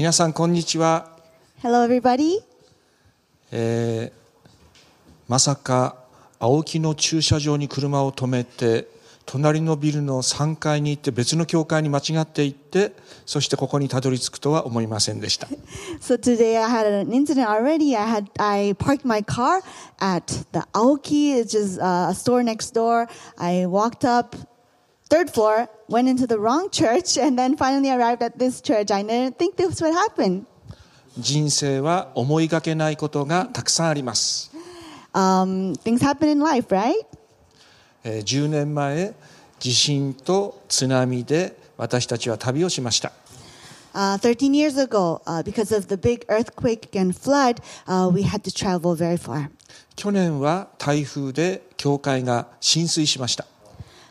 皆さんこんにちは、Hello, everybody. えーまさか青木の駐車場に車を止めて隣のビルの3階に行って別の教会に間違って行ってそしてここにたどり着くとは思いませんでした So today I had an incident already. I had I parked my car at the Aoki, which is uh, a store next door. I walked up third floor, went into the wrong church, and then finally arrived at this church. I didn't think this would happen. 人生は思いがけないことがたくさんあります、Um, things happen in life, right? えー10年前地震と津波で私たちは旅をしました Uh, 13 years ago, uh, because of the big earthquake and flood, uh, we had to travel very far. 去年は台風で教会が浸水しました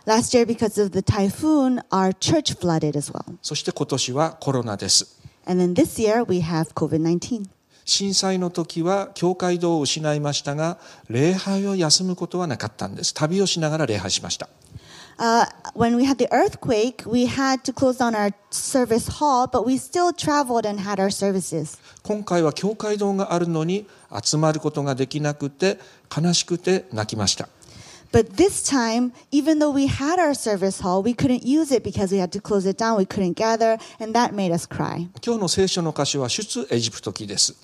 Last year, because of the typhoon, our church flooded as well. そして今年はコロナです And then this year, we have COVID 19. 震災の時は教会堂を失いましたが礼拝を休むことはなかったんです旅をしながら礼拝しました Uh, when we had the earthquake, we had to close down our service hall, but we still traveled and had our services. 今回は教会堂があるのに集まることができなくて悲しくて泣きました But this time, even though we had our service hall, we couldn't use it because we had to close it down. We couldn't gather, and that made us cry. 今日の聖書の箇所は出エジプト記です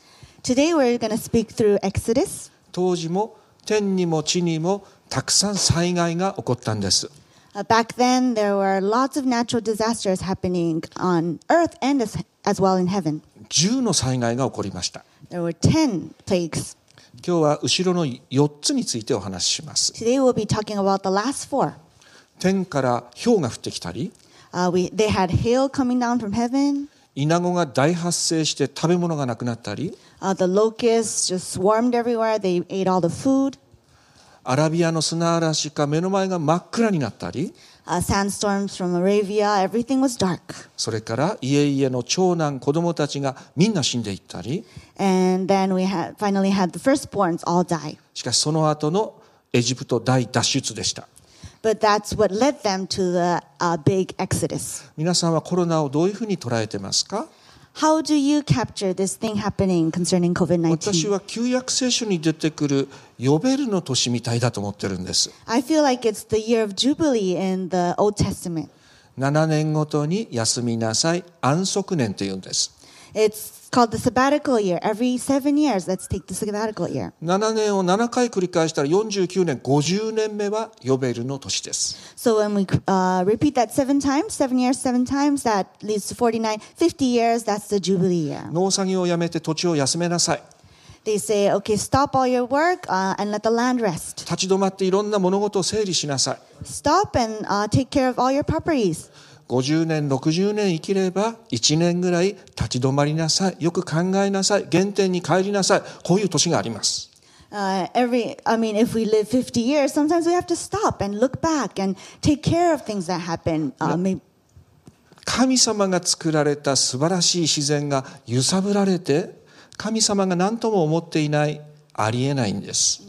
Today, we're going to speak through Exodus. 当時も天にも地にもたくさん災害が起こったんです Uh, back then, there were lots of natural disasters happening on earth and as, as well in heaven. 10の災害が起こりました There were 10 plagues. 今日は後ろの4つについてお話しします Today, we'll be talking about the last four. 天から氷が降ってきたり Uh, we, they had hail coming down from heaven. イナゴが大発生して食べ物がなくなったり Uh, the locusts just swarmed everywhere. They ate all the food. アラビアの砂嵐か目の前が真っ暗になったり Uh, sandstorms from Arabia. Everything was dark. それから家々の長男子供たちがみんな死んでいったり And then we had, finally had the firstborns all die. しかしその後のエジプト大脱出でした But that's what led them to the uh, big exodus. 皆さんはコロナをどういうふうに捉えてますか How do you capture this thing happening concerning COVID 私 19? は旧約聖書に出てくるヨベルの年みたいだと思ってるんです I feel like it's the year of Jubilee in the Old Testament. 7年ごとに休みなさい安息年というんです It's called the sabbatical year. Every seven years, let's take the sabbatical year. 7年を7回繰り返したら49年50年目はヨベルの年です So when we uh, repeat that seven times, seven years, seven times, that leads to 49, 50 years, that's the Jubilee year. 農作業をやめて土地を休めなさい They say, okay, stop all your work uh, and let the land rest. 立ち止まっていろんな物事を整理しなさい Stop and uh, take care of all your properties. 50年60年生きれば1年ぐらい立ち止まりなさいよく考えなさい原点に帰りなさいこういう年があります Uh, every, I mean, if we live 50 years, sometimes we have to stop and look back and take care of things that happen. Uh, maybe, 神様が作られた素晴らしい自然が揺さぶられて神様が何とも思っていないありえないんです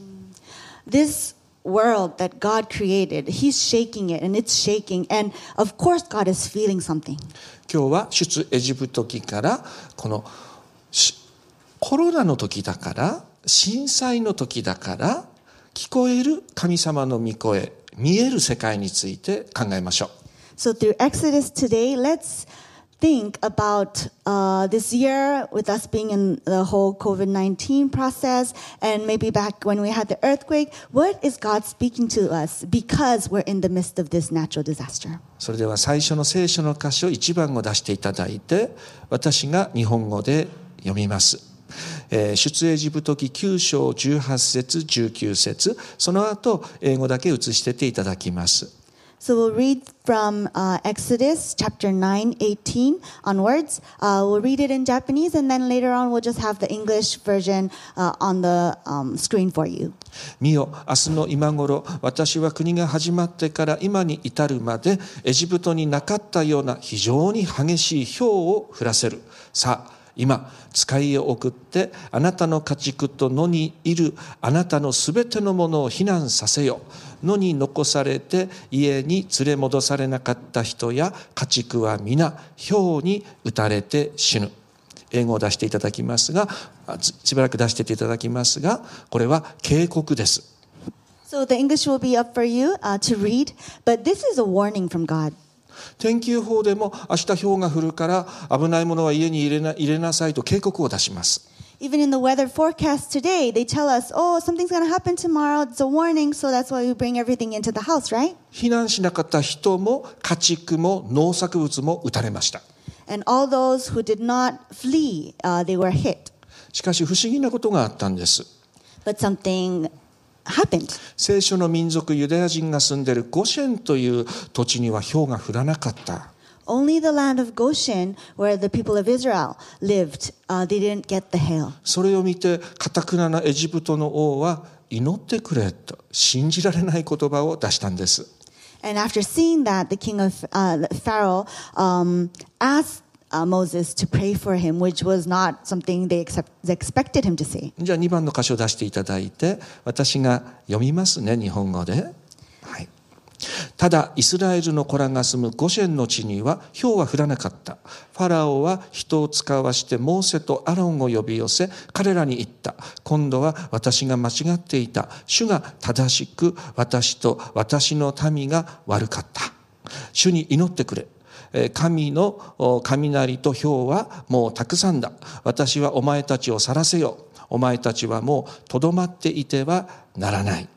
this world that God created, He's shaking it and it's shaking. And of course, God is feeling something. 今日は出エジプト記からこのしコロナの時だから震災の時だから聞こえる神様の御声見える世界について考えましょう So through Exodus today, let's think about uh, this year with us being in the whole COVID 19 process and maybe back when we had the earthquake. What is God speaking to us because we're in the midst of this natural disaster? それでは最初の聖書の箇所1番を出していただいて私が日本語で読みます、えー出エジプト記9章18節19節その後英語だけ移してていただきます So we'll read from uh, Exodus chapter 9, 18 onwards. Uh, we'll read it in Japanese, and then later on we'll just have the English version uh, on the um, screen for you. 見よ明日の今頃私は国が始まってから今に至るまでエジプトになかったような非常に激しい氷を降らせるさあ今使いを送ってあなたの家畜と野にいるあなたのすべてのものを避難させよ野に残されて家に連れ戻されなかった人や家畜は皆氷に打たれて死ぬ。英語を出していただきますがししばらく出していただきますがこれは警告です。So the English will be up for you uh, to read, but this is a warning from God. 天気予報でも明日氷が降るから危ないものは家に入れな入れなさいと警告を出します Even in the weather forecast today, they tell us, oh, something's going to happen tomorrow. It's a warning, so that's why we bring everything into the house, right? 避難しなかった人も家畜も農作物も撃たれました And all those who did not flee, uh, they were hit. しかし不思議なことがあったんです But something happened. 聖書の民族ユダヤ人が住んでいるゴシェンという土地には氷が降らなかった Only the land of Goshen, where the people of Israel lived, uh, they didn't get the hail. それを見てかたくななエジプトの王は祈ってくれと信じられない言葉を出したんです And after seeing that, the king of uh, Pharaoh um, asked uh, Moses to pray for him, which was not something they, accept, they expected him to say. じゃあ2番の箇所を出していただいて私が読みますね日本語で、はい、ただイスラエルの子らが住むゴシェンの地には氷は降らなかった。ファラオは人を使わしてモーセとアロンを呼び寄せ彼らに言った。今度は私が間違っていた。主が正しく私と私の民が悪かった。主に祈ってくれ。神の雷と氷はもうたくさんだ。私はお前たちを去らせよお前たちはもうとどまっていてはならない。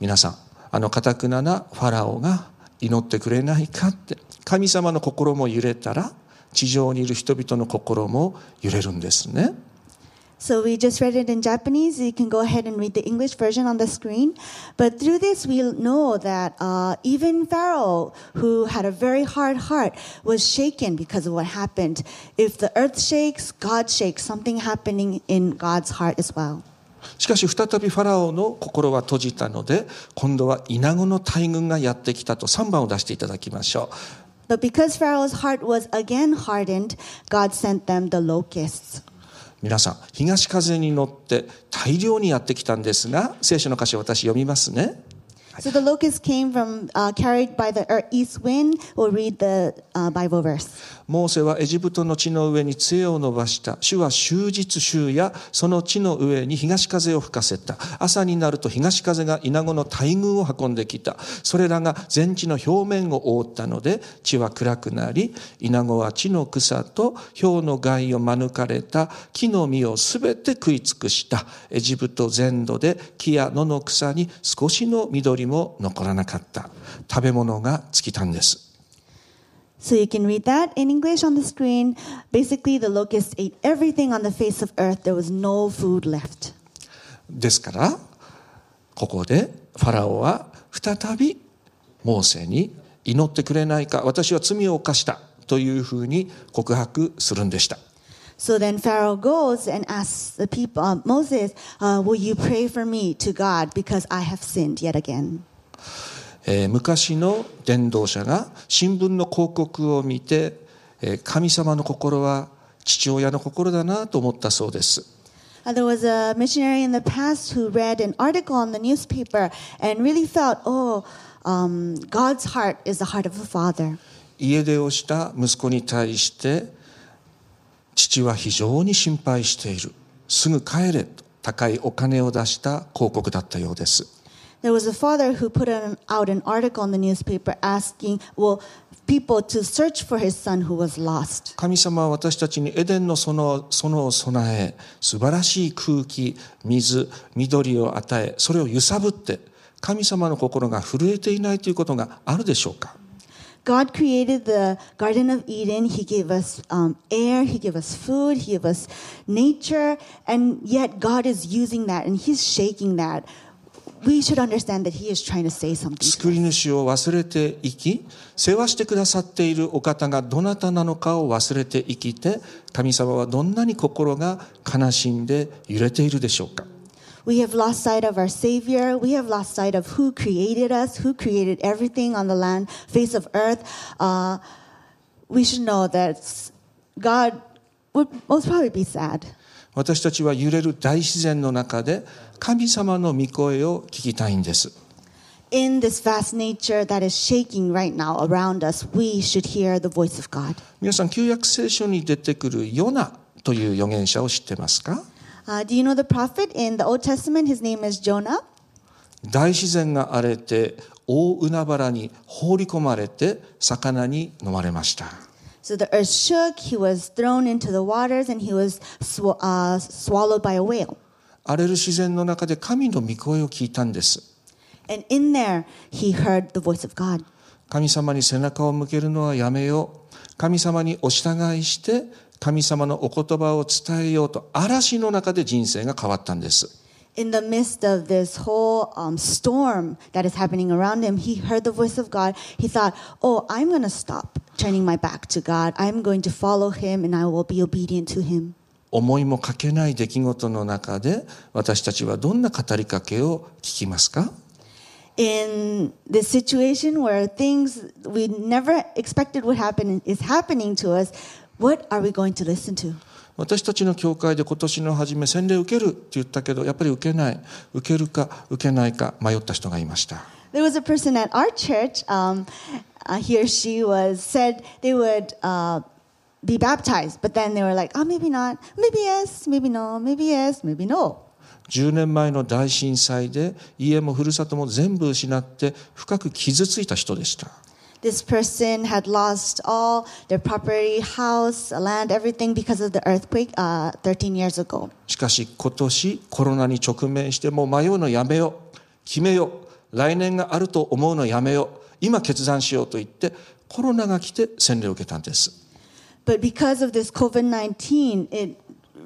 皆さんあの堅くななファラオが祈ってくれないかって。神様の心も揺れたら地上にいる人々の心も揺れるんですね。So we just read it in Japanese. You can go ahead and read the English version on the screen. But through this, we know that uh, even Pharaoh, who had a very hard heart, was shaken because of what happened. If the earth shakes, God shakes. Something happening in God's heart as well. しかし再びファラオの心は閉じたので今度はイナゴの大群がやってきたと3番を出していただきましょう But because Pharaoh's heart was again hardened, God sent them the locusts. 皆さん東風に乗って大量にやってきたんですが聖書の歌詞を私読みますね So the locusts came from, uh, carried by the east wind. We'll read the uh, Bible verse. モーセはエジプトの地の上に杖を伸ばした。主は終日週やその地の上に東風を吹かせた。朝になると東風がイナゴの大群を運んできた。それらが全地の表面を覆ったので地は暗くなりイナゴは地の草と氷の害を免れた。木の実をすべて食い尽くした。エジプト全土で木や野の草に少しの緑も残らなかった。食べ物が尽きたんです。So you can read that in English on the screen. Basically, the locusts ate everything on the face of earth. There was no food left. ですからここでファラオは再びモーセに祈ってくれないか私は罪を犯したというふうに告白するんでした So then Pharaoh goes and asks the people, uh, Moses, uh, will you pray for me to God because I have sinned yet again? えー昔の伝道者が新聞の広告を見て、えー神様の心は父親の心だなと思ったそうです Uh, there was a missionary in the past who read an article on the newspaper and really felt, oh, um, God's heart is the heart of a father. 家出をした息子に対して父は非常に心配しているすぐ帰れと高いお金を出した広告だったようです There was a father who put an, out an article in the newspaper asking, well, people to search for his son who was lost. 神様は私たちにエデンの園園を備え素晴らしい空気水緑を与えそれを揺さぶって神様の心が震えていないということがあるでしょうか God created the Garden of Eden. He gave us um, air, He gave us food, He gave us nature, and yet God is using that and He's shaking that. We should understand that He is trying to say something. 作り主を忘れて生き世話してくださっているお方がどなたなのかを忘れて生きて神様はどんなに心が悲しんで揺れているでしょうか We have lost sight of our Savior. We have lost sight of who created us, who created everything on the land, face of earth. Uh, we should know that God would most probably be sad. 私たちは揺れる大自然の中で神様の御声を聞きたいんです in this vast nature that is shaking right now around us, we should hear the voice of God. 皆さん旧約聖書に出てくるヨナという預言者を知ってますか Uh, do you know the prophet in the Old Testament? His name is Jonah. 大自然が荒れて大海原に放り込まれて魚に飲まれました So the earth shook, he was thrown into the waters, and he was sw- uh, swallowed by a whale. 荒れる自然の中で神の御声を聞いたんです And in there, he heard the voice of God. 神様に背中を向けるのはやめよう神様にお従いして神様のお言葉を伝えようと嵐の中で人生が変わったんです In the midst of this whole um, storm that is happening around him, he heard the voice of God. He thought, Oh, I'm going to stop turning my back to God. I'm going to follow him and I will be obedient to him. 思いもかけない出来事の中で私たちはどんな語りかけを聞きますか In this situation where things we never expected would happen is happening to us, what are we going to listen to? 私たちの教会で今年の初め洗礼を受けるって言ったけどやっぱり受けない受けるか受けないか迷った人がいました There was a person at our church. Um, uh, he or she was said they would uh, be baptized, but then they were like, "Oh, maybe not. Maybe yes. Maybe no. Maybe yes. Maybe no." 10年前の大震災で家もふるさとも全部失って深く傷ついた人でした This person had lost all their property, house, land, everything because of the earthquake uh, 13 years ago. しかし今年コロナに直面してもう迷うのやめよう決めよう来年があると思うのやめよう今決断しようと言ってコロナが来て洗礼を受けたんです But because of this COVID 19, it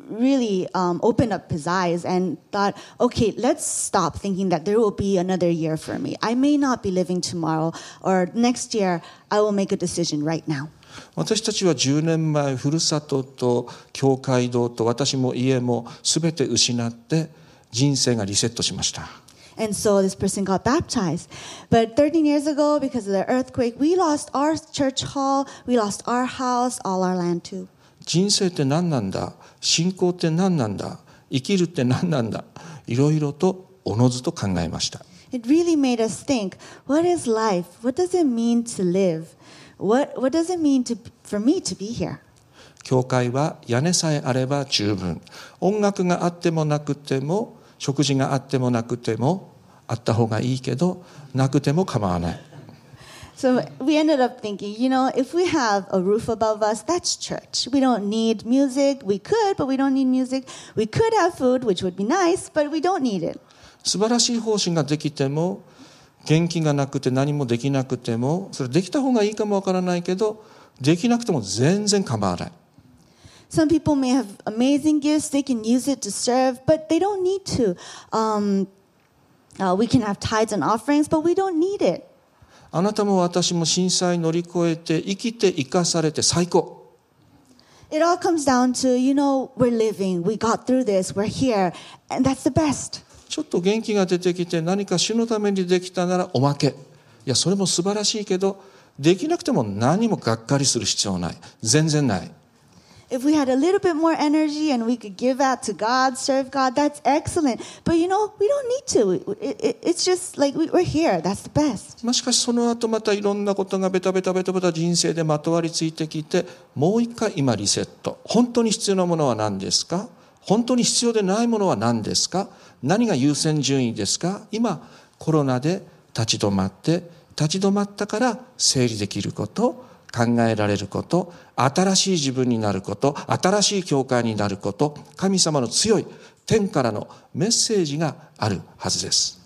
really um, opened up his eyes and thought, okay, let's stop thinking that there will be another year for me. I may not be living tomorrow or next year. I will make a decision right now. 私たちは10年前ふるさとと教会堂と私も家も全て失って人生がリセットしました And so this person got baptized. But 13 years ago, because of the earthquake, we lost our church hall, we lost our house, all our land too. 人生って何なんだ？信仰って何なんだ？生きるって何なんだ？いろいろとおのずと考えました It really made us think what is life? What does it mean to live? What, what does it mean to, for me to be here? 教会は屋根さえあれば十分音楽があってもなくても食事があってもなくてもあった方がいいけどなくても構わない So we ended up thinking, you know, if we have a roof above us, that's church. We don't need music. We could, but we don't need music. We could have food, which would be nice, but we don't need it. 素晴らしい方針ができても元気がなくて何もできなくてもそれできた方がいいかもわからないけどできなくても全然構わない Some people may have amazing gifts, they can use it to serve, but they don't need to. Um, uh, we can have tithes and offerings, but we don't need it. あなたも私も震災乗り越えて生きて生かされて最高。It all comes down to, you know, we're living, we got through this, we're here, and that's the best. ちょっと元気が出てきて何か主のためにできたならおまけ。いやそれも素晴らしいけどできなくても何もがっかりする必要ない。全然ない If we had a little bit more energy and we could give out to God, serve God, that's excellent. But you know, we don't need to. It, it, it's just like we, we're here. That's the best. まあしかしその後またいろんなことがベタベタベタベタ人生でまとわりついてきてもう一回今リセット本当に必要なものは何ですか本当に必要でないものは何ですか何が優先順位ですか今コロナで立ち止まって立ち止まったから整理できること考えられること新しい自分になること新しい教会になること神様の強い天からのメッセージがあるはずです。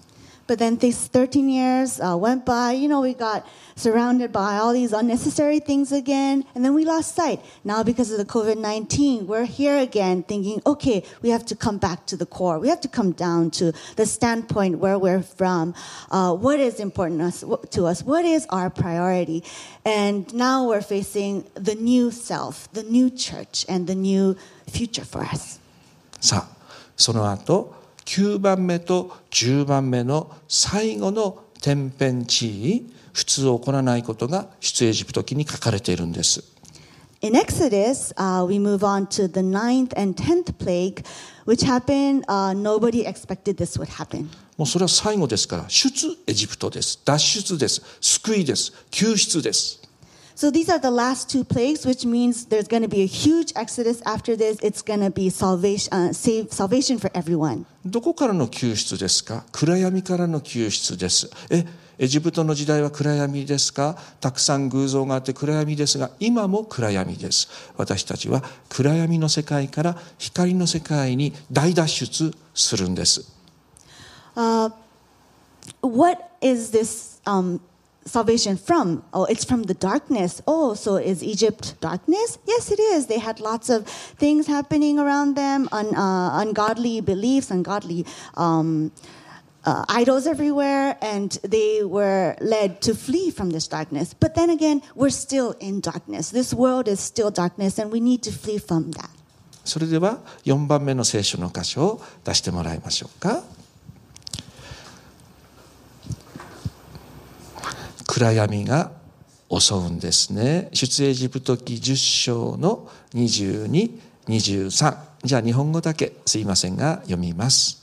But then these 13 years uh, went by. You know, we got surrounded by all these unnecessary things again, and then we lost sight. Now, because of the COVID 19, we're here again thinking, okay, we have to come back to the core. We have to come down to the standpoint where we're from. Uh, what is important to us, to us? What is our priority? And now we're facing the new self, the new church, and the new future for us. さあその後 9番目と10番目の最後の天変地異普通を行わないことが出エジプト記に書かれているんです In Exodus, uh, we move on to the ninth and tenth plague, which happened. Uh, nobody expected this would happen. もうそれは最後ですから出エジプトです脱出です救いです救出です So these are the last two plagues, which means there's going to be a huge exodus after this. It's going to be salvation, uh, save, salvation for everyone. どこからの救出ですか暗闇からの救出ですえエジプトの時代は暗闇ですかたくさん偶像があって暗闇ですが今も暗闇です私たちは暗闇の世界から光の世界に大脱出するんです Uh, what is this um, salvation from? Oh, it's from the darkness. Oh, so is Egypt darkness? Yes, it is. They had lots of things happening around them, un, uh, ungodly beliefs, ungodly um, uh, idols everywhere, and they were led to flee from this darkness. But then again, we're still in darkness. This world is still darkness, and we need to flee from that. それでは4番目の聖書の箇所を出してもらいましょうか 暗闇が襲うんですね。出エジプト記10章の2223じゃあ日本語だけすいませんが読みます。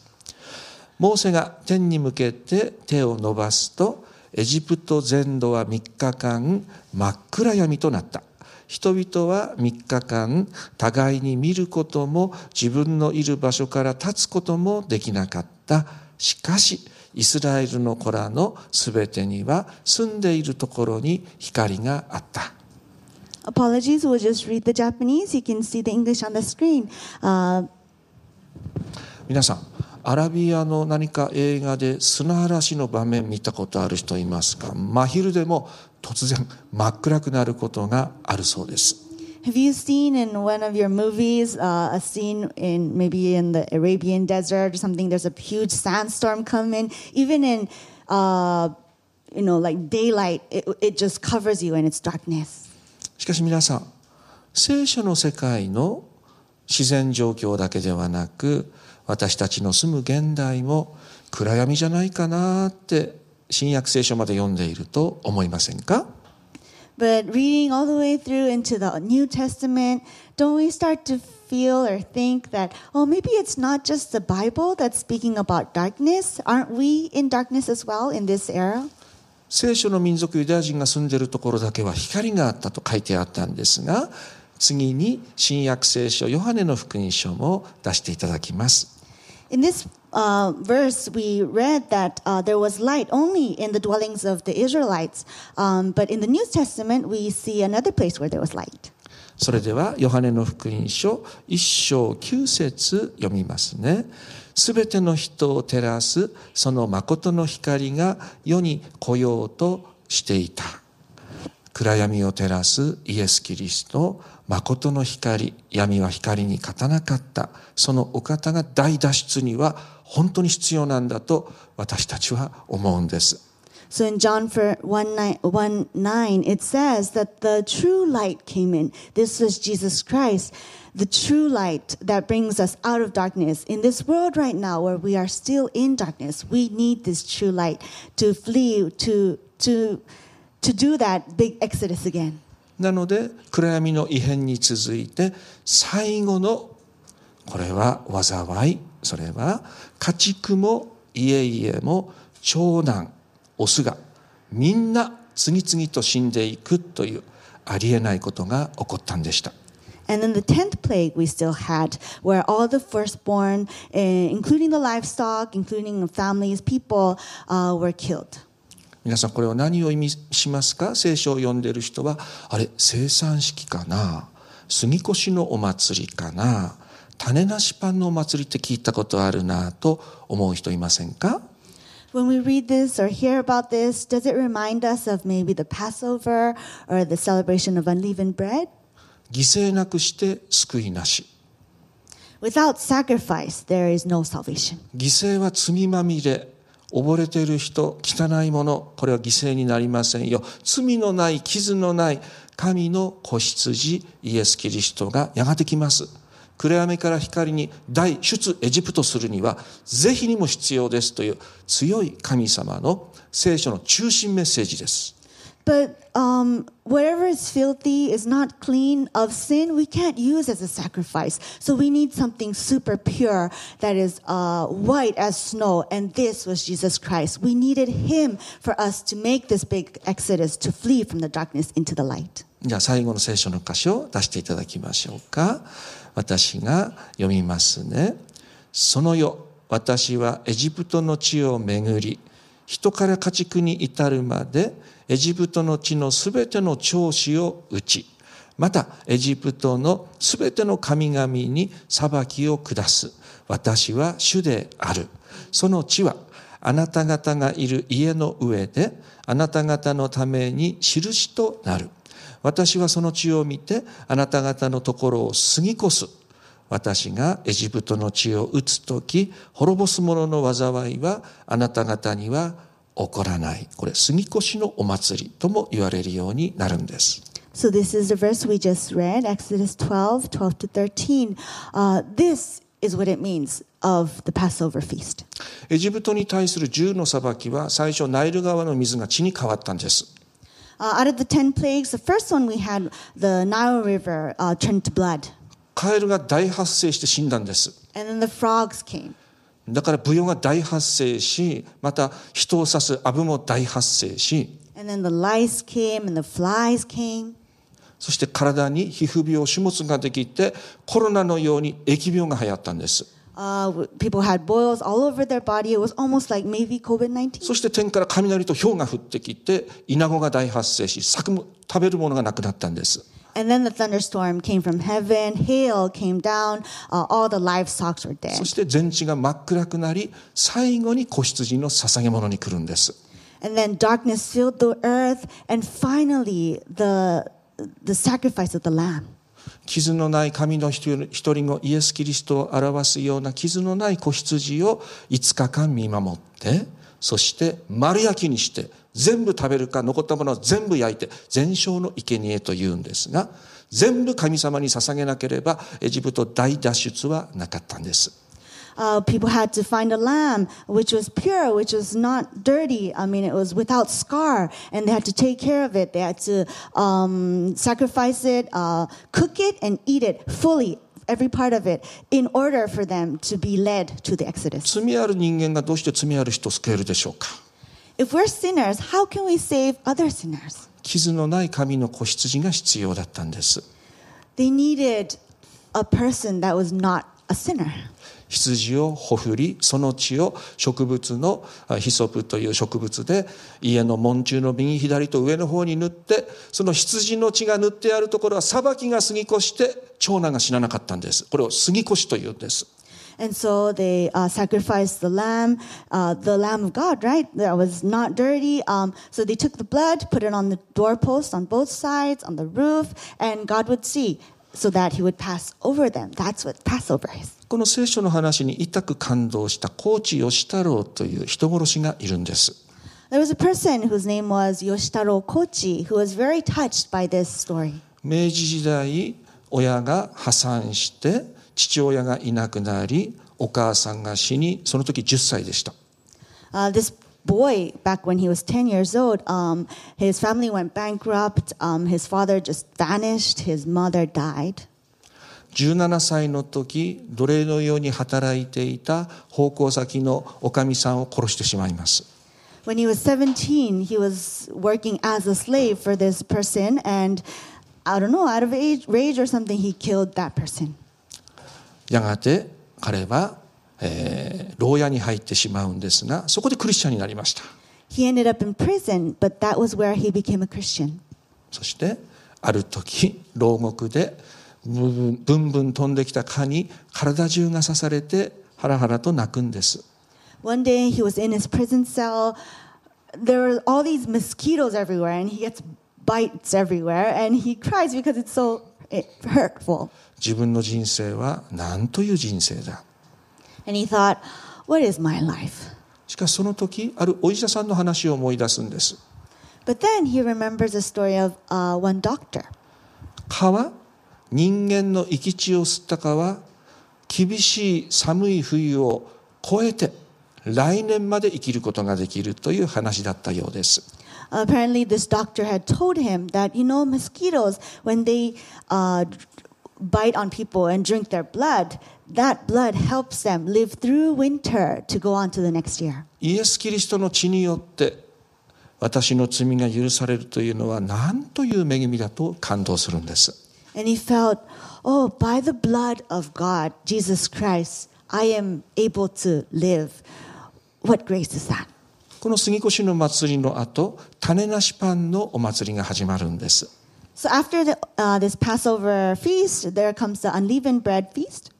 モーセが天に向けて手を伸ばすとエジプト全土は3日間真っ暗闇となった。人々は3日間互いに見ることも自分のいる場所から立つこともできなかった。しかしイスラエルの子らのすべてには住んでいるところに光があった Apologies, we'll just read the Japanese. You can see the English on the screen. Uh, 皆さんアラビアの何か映画で砂嵐の場面見たことある人いますか？真昼でも突然真っ暗くなることがあるそうです Have you seen in one of your movies uh, a scene in maybe in the Arabian desert or something? There's a huge sandstorm coming. Even in, uh, you know, like daylight, it, it just covers you and it's darkness. しかし皆さん聖書の世界の自然状況だけではなく私たちの住む現代も暗闇じゃないかなって新約聖書まで読んでいると思いませんか But reading all the way through into the New Testament, don't we start to feel or think that, oh, maybe it's not just the Bible that's speaking about darkness? Aren't we in darkness as well in this era? 聖書の民族ユダヤ人が住んでいるところだけは光があったと書いてあったんですが次に新約聖書ヨハネの福音書も出していただきます In this uh, verse, we read that uh, there was light only in the dwellings of the Israelites. Um, but in the New Testament, we see another place where there was light. それではヨハネの福音書一章九節読みますね。すべての人を照らすその誠の光が世に来ようとしていた。暗闇を照らすイエス・キリスト、誠の光、闇は光に勝たなかった。そのお方が大脱出には本当に必要なんだと私たちは思うんです。So in John 1 9, it says that the true light came in. This was Jesus Christ, the true light that brings us out of darkness. In this world right now where we are still in darkness, we need this true light to flee, to, to, to do that big exodus again. なので暗闇の異変に続いて最後のこれは災いそれは家畜も家々も長男オスがみんな次々と死んでいくというありえないことが起こったんでした And then the tenth plague we still had, where all the firstborn, including the livestock, including families, people, uh, were killed. 皆さんこれは何を意味しますか聖書を読んでいる人はあれ生産式かな杉越のお祭りかな種なしパンのお祭りって聞いたことあるなと思う人いませんか When we read this or hear about this, does it remind us of maybe the Passover or the celebration of unleavened bread? 犠牲なくして救いなし Without sacrifice, there is no salvation. 犠牲は罪まみれ溺れている人汚いものこれは犠牲になりませんよ。罪のない傷のない神の子羊イエス・キリストがやがて来ます。暗闇から光に大出エジプトするには是非にも必要ですという強い神様の聖書の中心メッセージです。But um, whatever is filthy is not clean of sin. We can't use as a sacrifice. So we need something super pure that is uh, white as snow. And this was Jesus Christ. We needed Him for us to make this big exodus to flee from the darkness into the light. じゃあ最後の聖書の箇所を出していただきましょうか。私が読みますね。その夜、私はエジプトの地を巡り、 人から家畜に至るまで、エジプトの地のすべての長子を打ち、またエジプトのすべての神々に裁きを下す。私は主である。その地はあなた方がいる家の上で、あなた方のために印となる。私はその地を見て、あなた方のところを過ぎ越す。私がエジプトの地を打つとき、滅ぼす者の災いはあなた方には起こらない。これ、過ぎ越しのお祭りとも言われるようになるんです。So this is the verse we just read, Exodus 12, 12 to 13. Uh, this is what it means of the Passover feast. エジプトに対する10の裁きは最初ナイル川の水が血に変わったんです。Uh, out of the 10 plagues, the first one we had, the Nile River uh, turned to blood. カエルが大発生して死んだんです。だからブヨが大発生し、また人を刺すアブも大発生し、そして体に皮膚病、種物ができて、コロナのように疫病が流行ったんです。そして天から雷と氷が降ってきて、イナゴが大発生し、食べるものがなくなったんです。And then the thunderstorm came from heaven, hail came down, uh, all the livestock were そ dead. して全地が真っ暗くなり、最後に子羊の捧げ物に来るんです。And then darkness filled the earth, and finally the, the sacrifice of the lamb. 傷のない神の一人一人子イエス・キリストを表すような傷のない子羊を5日間見守ってそして丸焼きにして全部食べるか残ったものを全部焼いて全焼の生贄というんですが全部神様に捧げなければエジプト大脱出はなかったんです Uh, people had to find a lamb which was pure, which was not dirty. I mean, it was without scar, and they had to take care of it. They had to um, sacrifice it, uh, cook it, and eat it fully, every part of it, in order for them to be led to the Exodus. 罪ある人間がどうして罪ある人を救えるでしょうか If we're sinners, how can we save other sinners? 傷のない神の子羊が必要だったんです They needed a person that was not a sinner. 羊をほふりその血を植物のあヒソプという植物で家の門中の右左と上の方に塗ってその羊の血が塗ってあるところは裁きが過ぎ越して長男が死ななかったんですこれを過ぎ越しというんです And so they uh, sacrificed the lamb, uh, the lamb of God, right? That was not dirty. Um, so they took the blood, put it on the doorpost on both sides, on the roof, and God would see so that he would pass over them. That's what Passover is. この聖書の話に痛く感動した高知義太郎という人殺しがいるんです There was a person whose name was Yoshitaro Kochi who was very touched by this story. 明治時代親が破産して 父親がいなくなりお母さんが死にその時10歳でした Uh, this boy, back when he was 10 years old, um, his family went bankrupt. Um, his father just vanished. His mother died. 17歳の時奴隷のように働いていた奉公先のおかみさんを殺してしまいます When he was 17, he was working as a slave for this person, and I don't know, out of age, rage or something, he killed that person. やがて彼は、えー牢屋に入ってしまうんですがそこでクリスチャンになりました He ended up in prison, but that was where he became a Christian. そしてある時牢獄でブンブンブン飛んできた蚊に体中が刺されてハラハラと泣くんです One day, he was in his prison cell. There were all these mosquitoes everywhere, and he gets bites everywhere, and he cries because it's so eh. 自分の人生は何という人生だ？And he thought, what is my life? しかしその時あるお医者さんの話を思い出すんです But then he remembers the story of uh, one doctor. 蚊は人間の生き血を吸った蚊は厳しい寒い冬を越えて来年まで生きることができるという話だったようです Apparently, this doctor had told him that, you know, mosquitoes, when they uh, bite on people and drink their blood, that blood helps them live through winter to go on to the next year. イエス・キリストの血によって私の罪が許されるというのは何という恵みだと感動するんです And he felt, oh, by the blood of God, Jesus Christ, I am able to live. What grace is that? この杉越の祭りの後種なしパンのお祭りが始まるんです So after the, uh, this Passover feast, there comes the unleavened bread feast.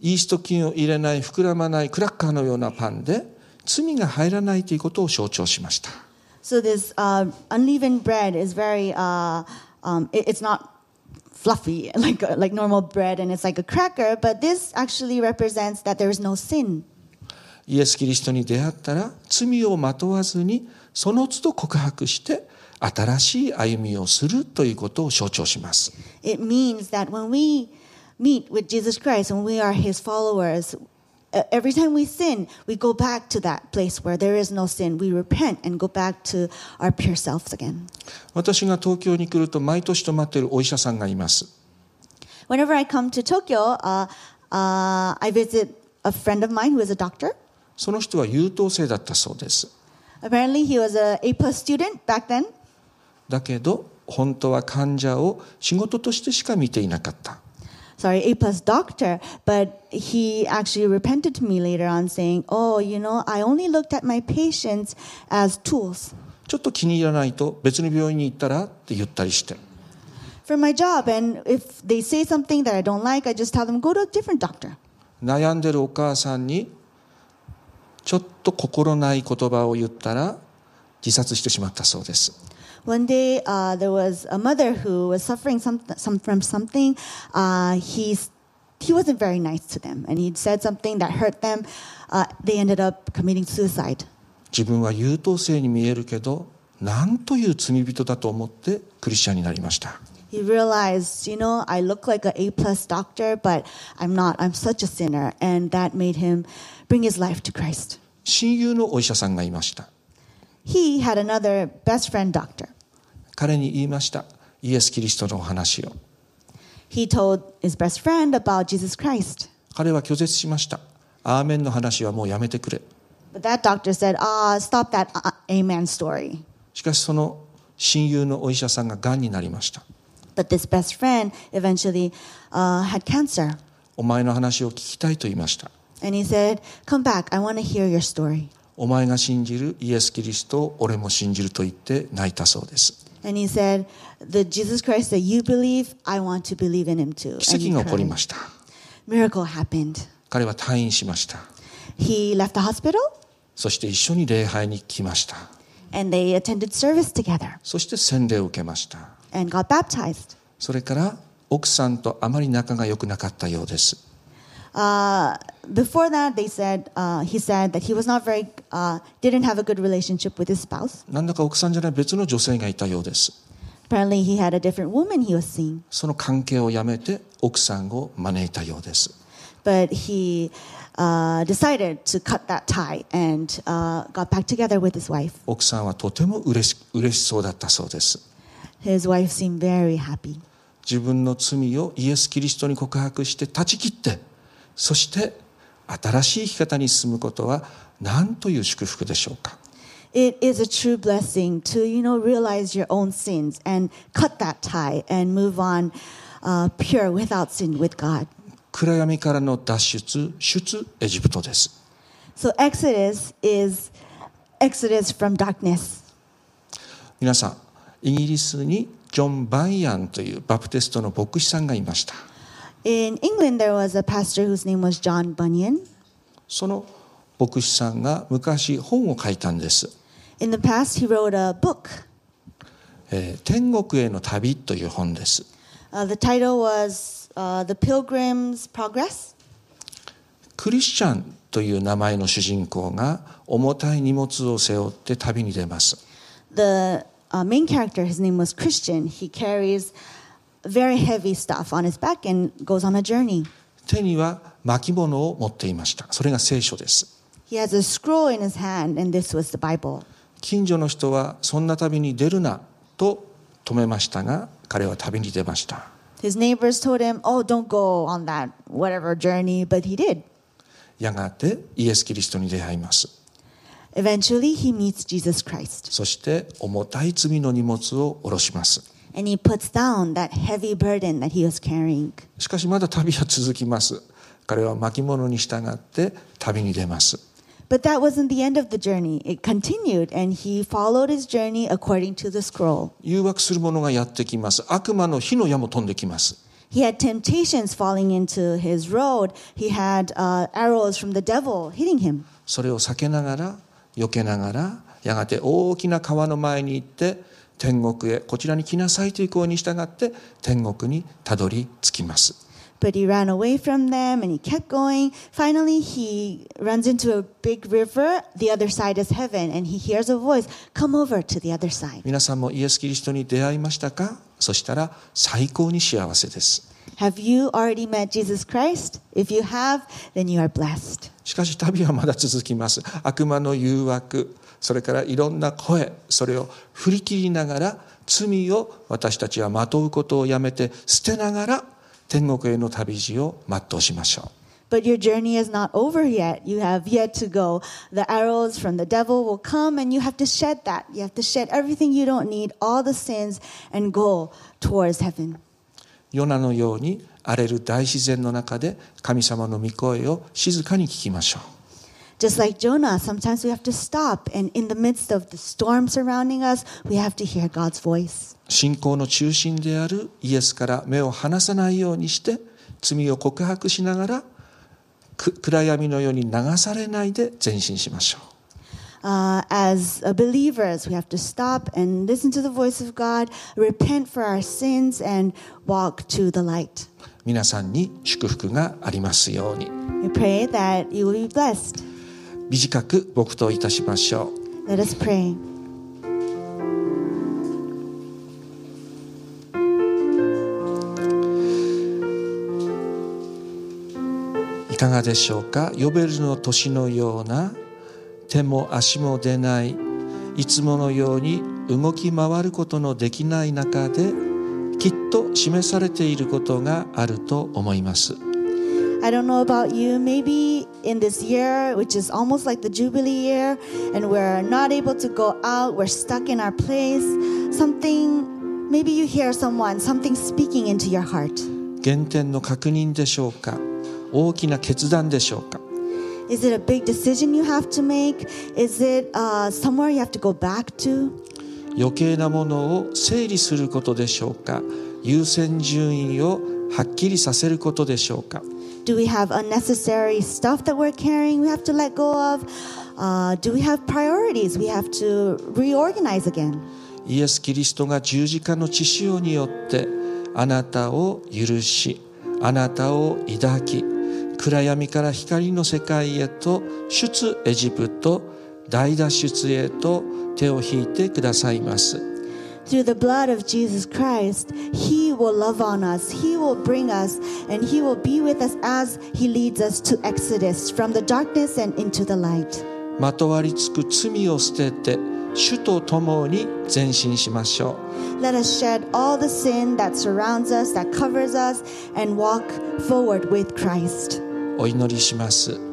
イースト菌を入れない膨らまないクラッカーのようなパンで罪が入らないということを象徴しました So this uh, unleavened bread is very, uh, um, it- it's not fluffy like, like normal bread and it's like a cracker, but this actually represents that there is no sin. イエス・キリストに出会ったら罪をまとわずにその都度告白して新しい歩みをするということを象徴します It means that when we meet with Jesus Christ, when we are his followers, uh, every time we sin, we go back to that place where there is no sin. We repent and go back to our pure selves again. 私が東京に来ると毎年泊まっているお医者さんがいます Whenever I come to Tokyo, uh, uh, I visit a friend of mine who is a doctor. その人は優等生だったそうです Apparently, he was a A plus student back then. だけど本当は患者を仕事としてしか見ていなかった Sorry, A plus doctor. But he actually repented to me later on, saying, "Oh, you know, I only looked at my patients as tools ちょっと気に入らないと別の病院に行ったらって言ったりして for my job. And if they say something that I don't like, I just tell them go to a different doctor." 悩んでるお母さんにちょっと心ない言葉を言ったら自殺してしまったそうです One day, uh, there was a mother who was suffering some, some, from something. Uh, he's, he wasn't very nice to them, and he said something that hurt them. Uh, they ended up committing suicide. 自分は優等生に見えるけどなんという罪人だと思ってクリスチャンになりました He realized, you know, I look like an A plus doctor, but I'm not. I'm such a sinner, and that made him bring his life to Christ. 親友のお医者さんがいました He had another best friend doctor. 彼に言いましたイエス・キリストのお話を He told his best friend about Jesus Christ. 彼は拒絶しましたアーメンの話はもうやめてくれ But that doctor said, ah, stop that uh, amen story. しかしその親友のお医者さんががんになりました But this best friend eventually uh, had cancer. お前の話を聞きたいと言いました And he said, Come back, I want to hear your story. お前が信じるイエス・キリストを俺も信じると言って泣いたそうです And he said, The Jesus Christ that you believe, I want to believe in him too. 奇跡が起こり.ました Miracle happened. 彼は退院しました He left the hospital そして一緒に礼拝に来ました and they attended service together そして洗礼を受けました and got baptized. それから奥さんとあまり仲が良くなかったようです Uh, before that, they said uh, he said that he was not very uh, didn't have a good relationship with his spouse. なんだか奥さんじゃない別の女性がいたようです Apparently, he had a different woman he was seeing, その関係をやめて奥さんを招いたようです but he uh, decided to cut that tie and uh, got back together with his wife. 奥さんはとても嬉し嬉しそうだったそうです His wife seemed very happy. 自分の罪をイエス・キリストに告白して断ち切ってそして新しい生き方に進むことは何という祝福でしょうか It is a true blessing to you know realize your own sins and cut that tie and move on uh, pure without sin with God. 暗闇からの脱出出エジプトです So Exodus is Exodus from darkness. 皆さんイギリスにジョン・バイアンというバプテストの牧師さんがいました In England, there was a pastor whose name was John Bunyan. その牧師さんが昔本を書いたんです、In the past, he wrote a book. えー天国への旅という本です Uh, the title was uh, The Pilgrim's Progress. クリスチャンという名前の主人公が重たい荷物を背負って旅に出ます The uh, main character, his name was Christian. He carries very heavy stuff on his back and goes on a journey. 手には巻物を持っていましたそれが聖書です He has a scroll in his hand, and this was the Bible. 近所の人はそんな旅に出るなと止めましたが彼は旅に出ました His neighbors told him, Oh, don't go on that whatever journey, but he did. やがてイエス・キリストに出会います Eventually, he meets Jesus Christ, そして重たい罪の荷物を下ろします and he puts down that heavy burden that he was carrying. しかしまだ旅は続きます彼は巻物に従って旅に出ます But that wasn't the end of the journey. It continued, and he followed his journey according to the scroll. 誘惑する者がやってきます悪魔の火の矢も飛んできます He had temptations falling into his road. He had uh, arrows from the devil hitting him. それを避けながら避けながらやがて大きな川の前に行って天国へこちらに来なさいという声に従って天国にたどり着きます But he ran away from them and he kept going. Finally, he runs into a big river. The other side is heaven, and he hears a voice Come over to the other side. 皆さんもイエス・キリストに出会いましたかそしたら最高に幸せです Have you already met Jesus Christ? If you have, then you are blessed. しかし旅はまだ続きます悪魔の誘惑それからいろんな声それを振り切りながら罪を私たちはまとうことをやめて捨てながら天国への旅路を全うしましょう But your journey is not over yet. You have yet to go. The arrows from the devil will come, and you have to shed that. You have to shed everything you don't need, all the sins, and go towards heaven. ヨナのように荒れる大自然の中で神様の御声を静かに聞きましょう Just like Jonah, sometimes we have to stop, and in the midst of the storm surrounding us, we have to hear God's voice. 信仰の中心であるイエスから目を離さないようにして罪を告白しながらく暗闇のように流されないで前進しましょう Uh, as uh, believers, we have to stop and listen to the voice of God, repent for our sins, and walk to the light. 皆さんに祝福がありますように We pray that you will be blessed. 短く黙祷いたしましょう Let us pray. いかがでしょうか？ヨベルの年のような手も足も出ないいつものように動き回ることのできない中できっと示されていることがあると思います I don't know about you, maybe in this year, which is almost like the Jubilee year, and we're not able to go out, we're stuck in our place, something, maybe you hear someone, something speaking into your heart. 原点の確認でしょうか大きな決断でしょうか Is it a big decision you have to make? Is it uh, somewhere you have to go back to? 余計なものを整理することでしょうか優先順位をはっきりさせることでしょうか Do we have unnecessary stuff that we're carrying we have to let go of? Uh, do we have priorities we have to reorganize again? イエス・キリストが十字架の血潮によってあなたを許しあなたを抱き暗闇から光の世界へと出エジプト大脱出へと手を引いてくださいます Through the blood of Jesus Christ, He will love on us, He will bring us, and He will be with us as He leads us to Exodus from the darkness and into the light. まとわりつく罪を捨てて主と共に前進しましょう Let us shed all the sin that surrounds us, that covers us, and walk forward with Christ. お祈りします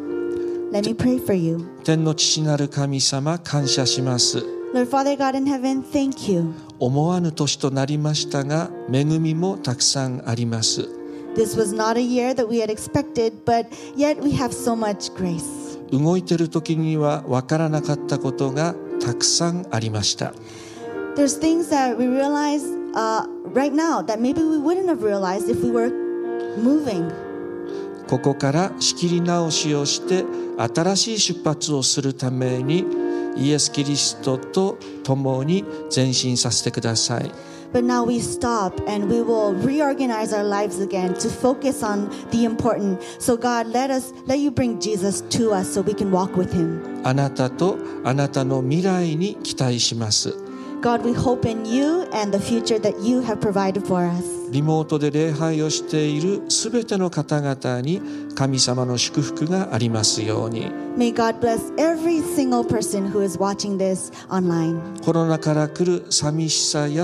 Let me pray for you. 天の父なる神様感謝します Lord Father God in heaven, thank you. 思わぬ年となりましたが恵みもたくさんあります This was not a year that we had expected, but yet we have so much grace. 動いてる時には分からなかったことがたくさんありました There's things that we realize uh, right now that maybe we wouldn't have realized if we were moving. ここから仕切り直しをして新しい出発をするためにイエス・キリストと共に前進させてください But now we stop and we will reorganize our lives again to focus on the important. So God, let us let you bring Jesus to us so we can walk with him. あなたとあなたの未来に期待します God, we hope in you and the future that you have provided for us. リモートで礼拝をしているすべての方々に神様の祝福がありますように May God bless every single person who is watching this online. コロナから来る寂しさや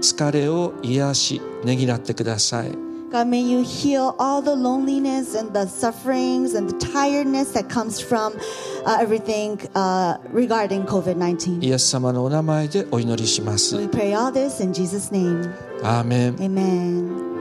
疲れを癒しねぎらってください God, may you heal all the loneliness and the sufferings and the tiredness that comes from uh, everything uh, regarding COVID 19. イエス様のお名前でお祈りします We pray all this in Jesus' name. アーメン Amen.